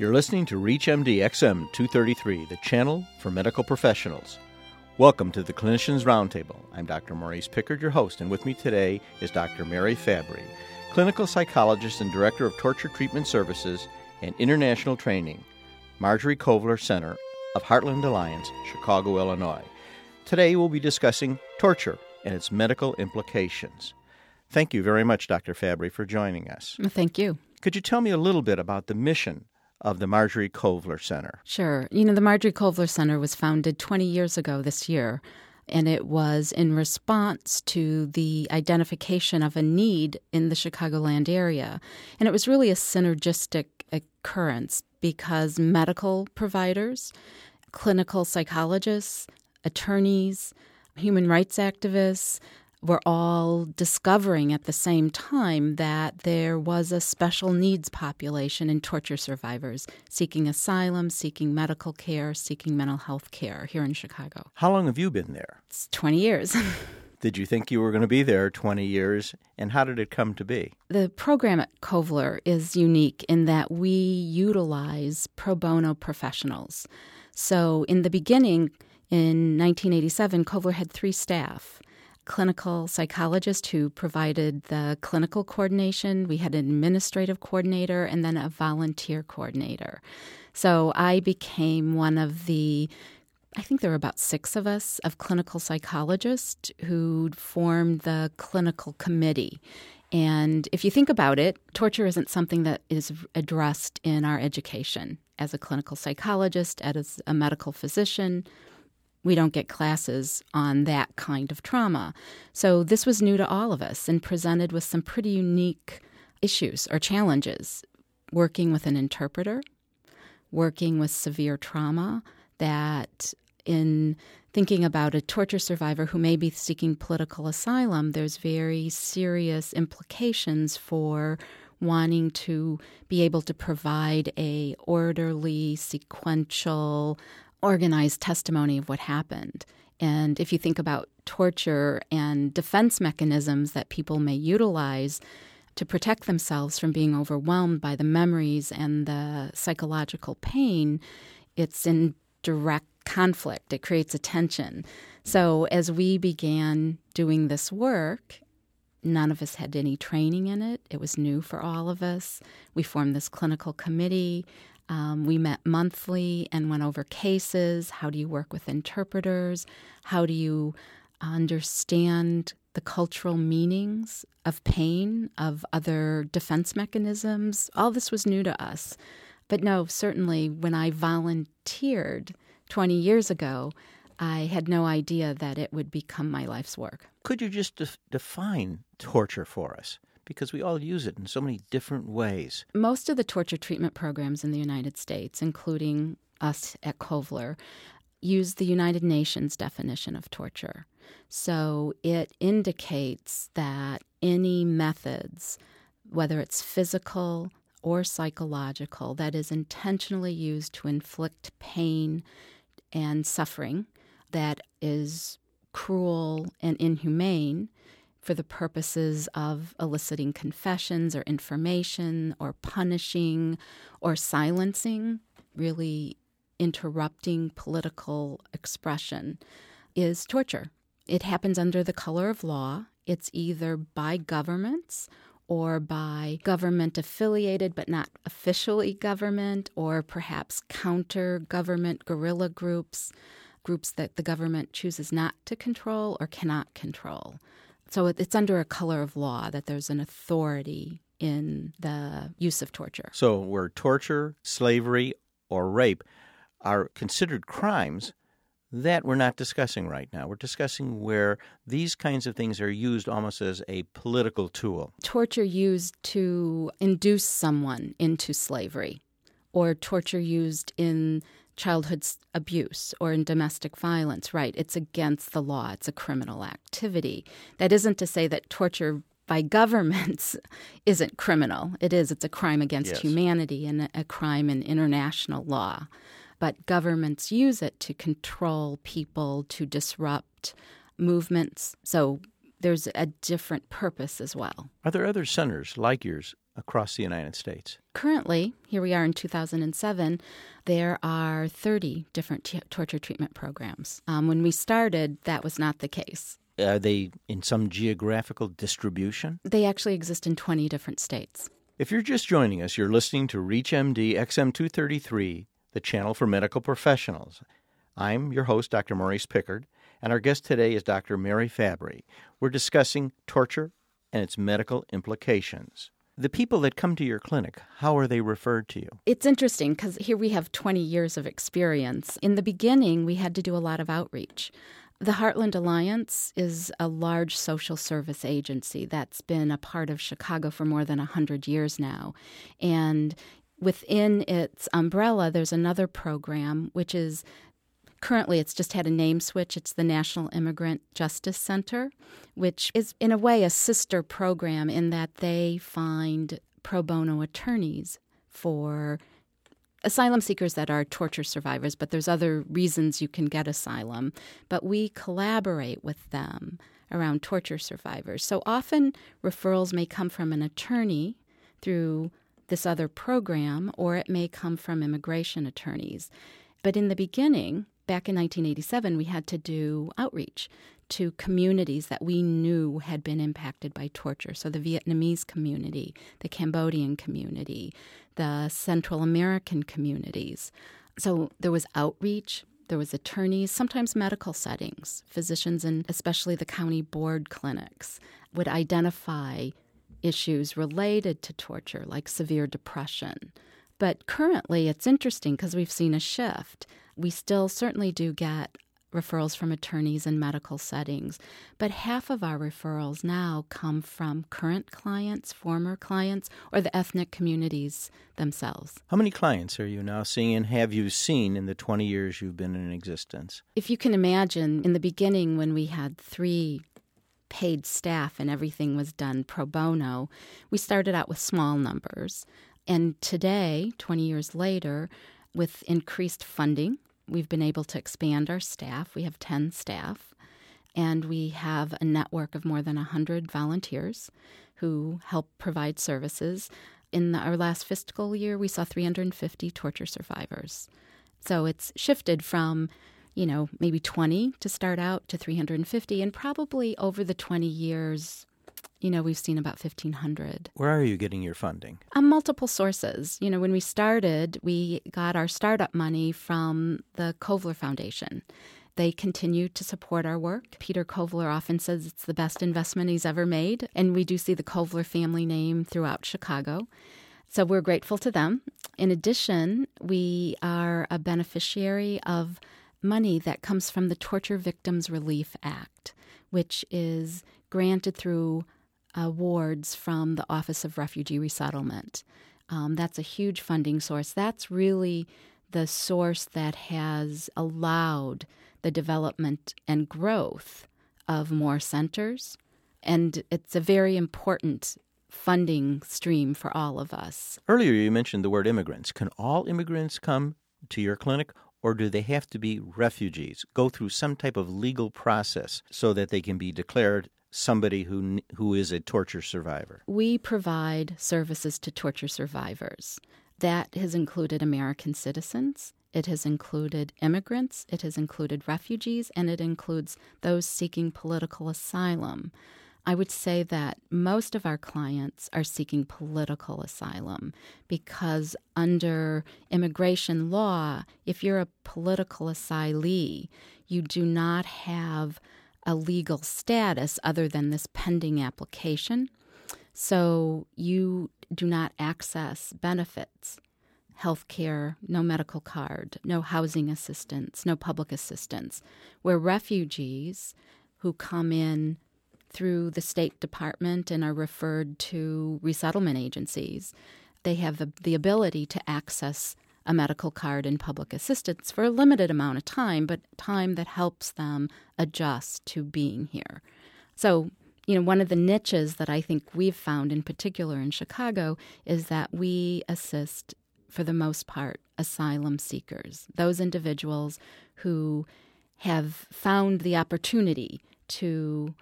You're listening to ReachMD XM 233, the channel for medical professionals. Welcome to the Clinicians Roundtable. I'm Dr. Maurice Pickard, your host, and with me today is Dr. Mary Fabri, clinical psychologist and director of torture treatment services and international training, Marjorie Kovler Center of Heartland Alliance, Chicago, Illinois. Today we'll be discussing torture and its medical implications. Thank you very much, Dr. Fabri, for joining us. Thank you. Could you tell me a little bit about the mission of the Marjorie Kovler Center? Sure. You know, the Marjorie Kovler Center was founded 20 years ago this year, and it was in response to the identification of a need in the Chicagoland area. And it was really a synergistic occurrence because medical providers, clinical psychologists, attorneys, human rights activists, were all discovering at the same time that there was a special needs population in torture survivors seeking asylum, seeking medical care, seeking mental health care here in Chicago. How long have you been there? It's 20 years. did you think you were going to be there 20 years, and how did it come to be? The program at Kovler is unique in that we utilize pro bono professionals. So in the beginning, in 1987, Kovler had three staff clinical psychologist who provided the clinical coordination. We had an administrative coordinator and then a volunteer coordinator. So I became one of the I think there were about six of us of clinical psychologists who formed the clinical committee. And if you think about it, torture isn't something that is addressed in our education. As a clinical psychologist, as a medical physician, we don't get classes on that kind of trauma. So this was new to all of us and presented with some pretty unique issues or challenges. Working with an interpreter, working with severe trauma, that in thinking about a torture survivor who may be seeking political asylum, there's very serious implications for wanting to be able to provide a orderly, sequential, organized testimony of what happened. And if you think about torture and defense mechanisms that people may utilize to protect themselves from being overwhelmed by the memories and the psychological pain, it's in direct conflict. It creates a tension. So as we began doing this work, none of us had any training in it. It was new for all of us. We formed this clinical committee. Um, we met monthly and went over cases. How do you work with interpreters? How do you understand the cultural meanings of pain, of other defense mechanisms? All this was new to us. But no, certainly when I volunteered 20 years ago, I had no idea that it would become my life's work. Could you just de- define torture for us? Because we all use it in so many different ways. Most of the torture treatment programs in the United States, including us at Kovler, use the United Nations definition of torture. So it indicates that any methods, whether it's physical or psychological, that is intentionally used to inflict pain and suffering that is cruel and inhumane for the purposes of eliciting confessions or information or punishing or silencing, really interrupting political expression, is torture. It happens under the color of law. It's either by governments or by government affiliated but not officially government, or perhaps counter government guerrilla groups, groups that the government chooses not to control or cannot control. So it's under a color of law that there's an authority in the use of torture. So where torture, slavery, or rape are considered crimes, that we're not discussing right now. We're discussing where these kinds of things are used almost as a political tool. Torture used to induce someone into slavery, or torture used in childhood abuse or in domestic violence, right? It's against the law, it's a criminal activity. That isn't to say that torture by governments isn't criminal. It is, it's a crime against yes. humanity and a crime in international law. But governments use it to control people, to disrupt movements. So there's a different purpose as well. Are there other centers like yours across the United States? Currently, here we are in 2007, there are 30 different t- torture treatment programs. Um, when we started, that was not the case. Are they in some geographical distribution? They actually exist in 20 different states. If you're just joining us, you're listening to ReachMD XM233, the channel for medical professionals. I'm your host, Dr. Maurice Pickard, and our guest today is Dr. Mary Fabri. We're discussing torture and its medical implications. The people that come to your clinic, how are they referred to you? It's interesting because here we have 20 years of experience. In the beginning, we had to do a lot of outreach. The Heartland Alliance is a large social service agency that's been a part of Chicago for more than 100 years now. And within its umbrella, there's another program which is currently it's just had a name switch. It's the National Immigrant Justice Center, which is in a way a sister program in that they find pro bono attorneys for asylum seekers that are torture survivors, but there's other reasons you can get asylum. But we collaborate with them around torture survivors. So often referrals may come from an attorney through this other program, or it may come from immigration attorneys. But in the beginning, back in 1987, we had to do outreach to communities that we knew had been impacted by torture. So the Vietnamese community, the Cambodian community, the Central American communities. So there was outreach, there was attorneys, sometimes medical settings. Physicians and especially the county board clinics would identify issues related to torture, like severe depression. But currently, it's interesting because we've seen a shift. We still certainly do get referrals from attorneys in medical settings, but half of our referrals now come from current clients, former clients, or the ethnic communities themselves. How many clients are you now seeing and have you seen in the 20 years you've been in existence? If you can imagine, in the beginning when we had three paid staff and everything was done pro bono, we started out with small numbers. And today, 20 years later, with increased funding, we've been able to expand our staff. We have 10 staff, and we have a network of more than 100 volunteers who help provide services. In our last fiscal year, we saw 350 torture survivors. So it's shifted from, you know, maybe 20 to start out to 350, and probably over the 20 years, you know, we've seen about 1,500. Where are you getting your funding? On multiple sources. You know, when we started, we got our startup money from the Kovler Foundation. They continue to support our work. Peter Kovler often says it's the best investment he's ever made, and we do see the Kovler family name throughout Chicago. So we're grateful to them. In addition, we are a beneficiary of money that comes from the Torture Victims Relief Act, which is granted through awards from the Office of Refugee Resettlement. Um, that's a huge funding source. That's really the source that has allowed the development and growth of more centers. And it's a very important funding stream for all of us. Earlier, you mentioned the word immigrants. Can all immigrants come to your clinic, or do they have to be refugees, go through some type of legal process so that they can be declared somebody who who is a torture survivor? We provide services to torture survivors. That has included American citizens, it has included immigrants, it has included refugees, and it includes those seeking political asylum. I would say that most of our clients are seeking political asylum because, under immigration law, if you're a political asylee, you do not have a legal status other than this pending application. So you do not access benefits, health care, no medical card, no housing assistance, no public assistance. Where refugees who come in through the State Department and are referred to resettlement agencies, they have the, the ability to access a medical card and public assistance for a limited amount of time, but time that helps them adjust to being here. So, you know, one of the niches that I think we've found in particular in Chicago is that we assist, for the most part, asylum seekers, those individuals who have found the opportunity to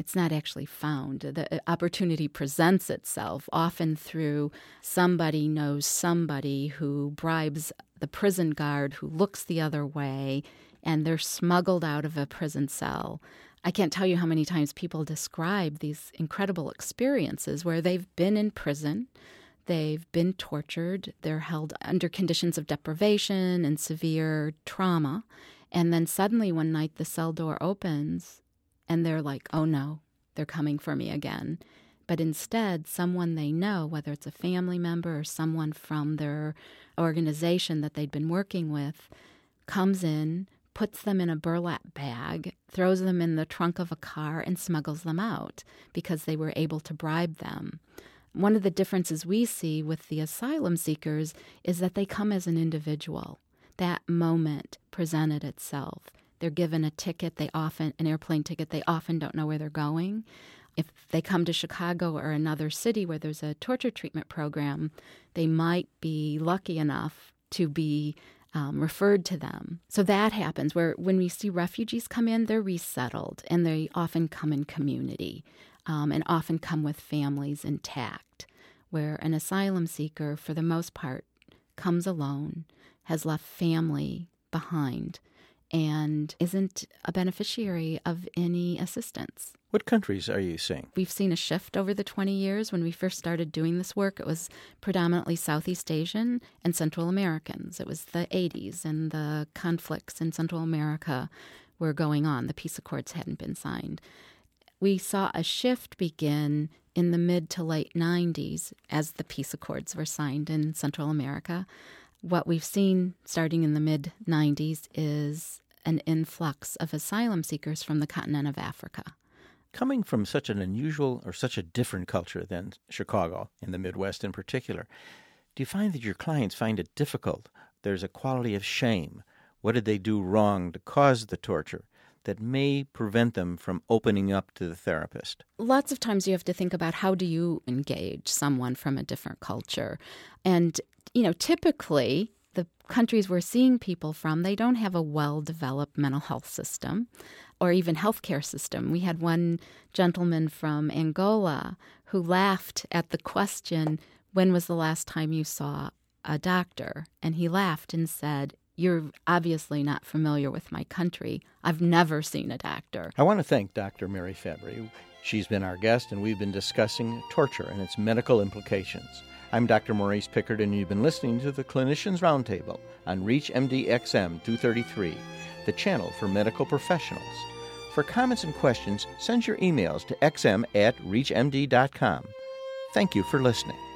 it's not actually found. The uh, opportunity presents itself often through somebody knows somebody who bribes the prison guard who looks the other way and they're smuggled out of a prison cell. I can't tell you how many times people describe these incredible experiences where they've been in prison, they've been tortured, they're held under conditions of deprivation and severe trauma, and then suddenly one night the cell door opens and they're like, oh no, they're coming for me again. But instead, someone they know, whether it's a family member or someone from their organization that they'd been working with, comes in, puts them in a burlap bag, throws them in the trunk of a car, and smuggles them out because they were able to bribe them. One of the differences we see with the asylum seekers is that they come as an individual. That moment presented itself. They're given a ticket, they often an airplane ticket, they often don't know where they're going. If they come to Chicago or another city where there's a torture treatment program, they might be lucky enough to be um, referred to them. So that happens where when we see refugees come in, they're resettled and they often come in community um, and often come with families intact. Where an asylum seeker, for the most part, comes alone, has left family behind, and isn't a beneficiary of any assistance. What countries are you seeing? We've seen a shift over the 20 years. When we first started doing this work, it was predominantly Southeast Asian and Central Americans. It was the 80s, and the conflicts in Central America were going on. The peace accords hadn't been signed. We saw a shift begin in the mid to late 90s as the peace accords were signed in Central America. What we've seen starting in the mid 90s is an influx of asylum seekers from the continent of Africa. Coming from such an unusual or such a different culture than Chicago, in the Midwest in particular, do you find that your clients find it difficult? There's a quality of shame. What did they do wrong to cause the torture? That may prevent them from opening up to the therapist? Lots of times you have to think about how do you engage someone from a different culture. And you know, typically the countries we're seeing people from, they don't have a well developed mental health system or even healthcare system. We had one gentleman from Angola who laughed at the question, When was the last time you saw a doctor? And he laughed and said, You're obviously not familiar with my country. I've never seen a doctor. I want to thank Dr. Mary Fabri. She's been our guest, and we've been discussing torture and its medical implications. I'm Dr. Maurice Pickard, and you've been listening to the Clinicians Roundtable on ReachMD XM 233, the channel for medical professionals. For comments and questions, send your emails to xm at reachmd.com. Thank you for listening.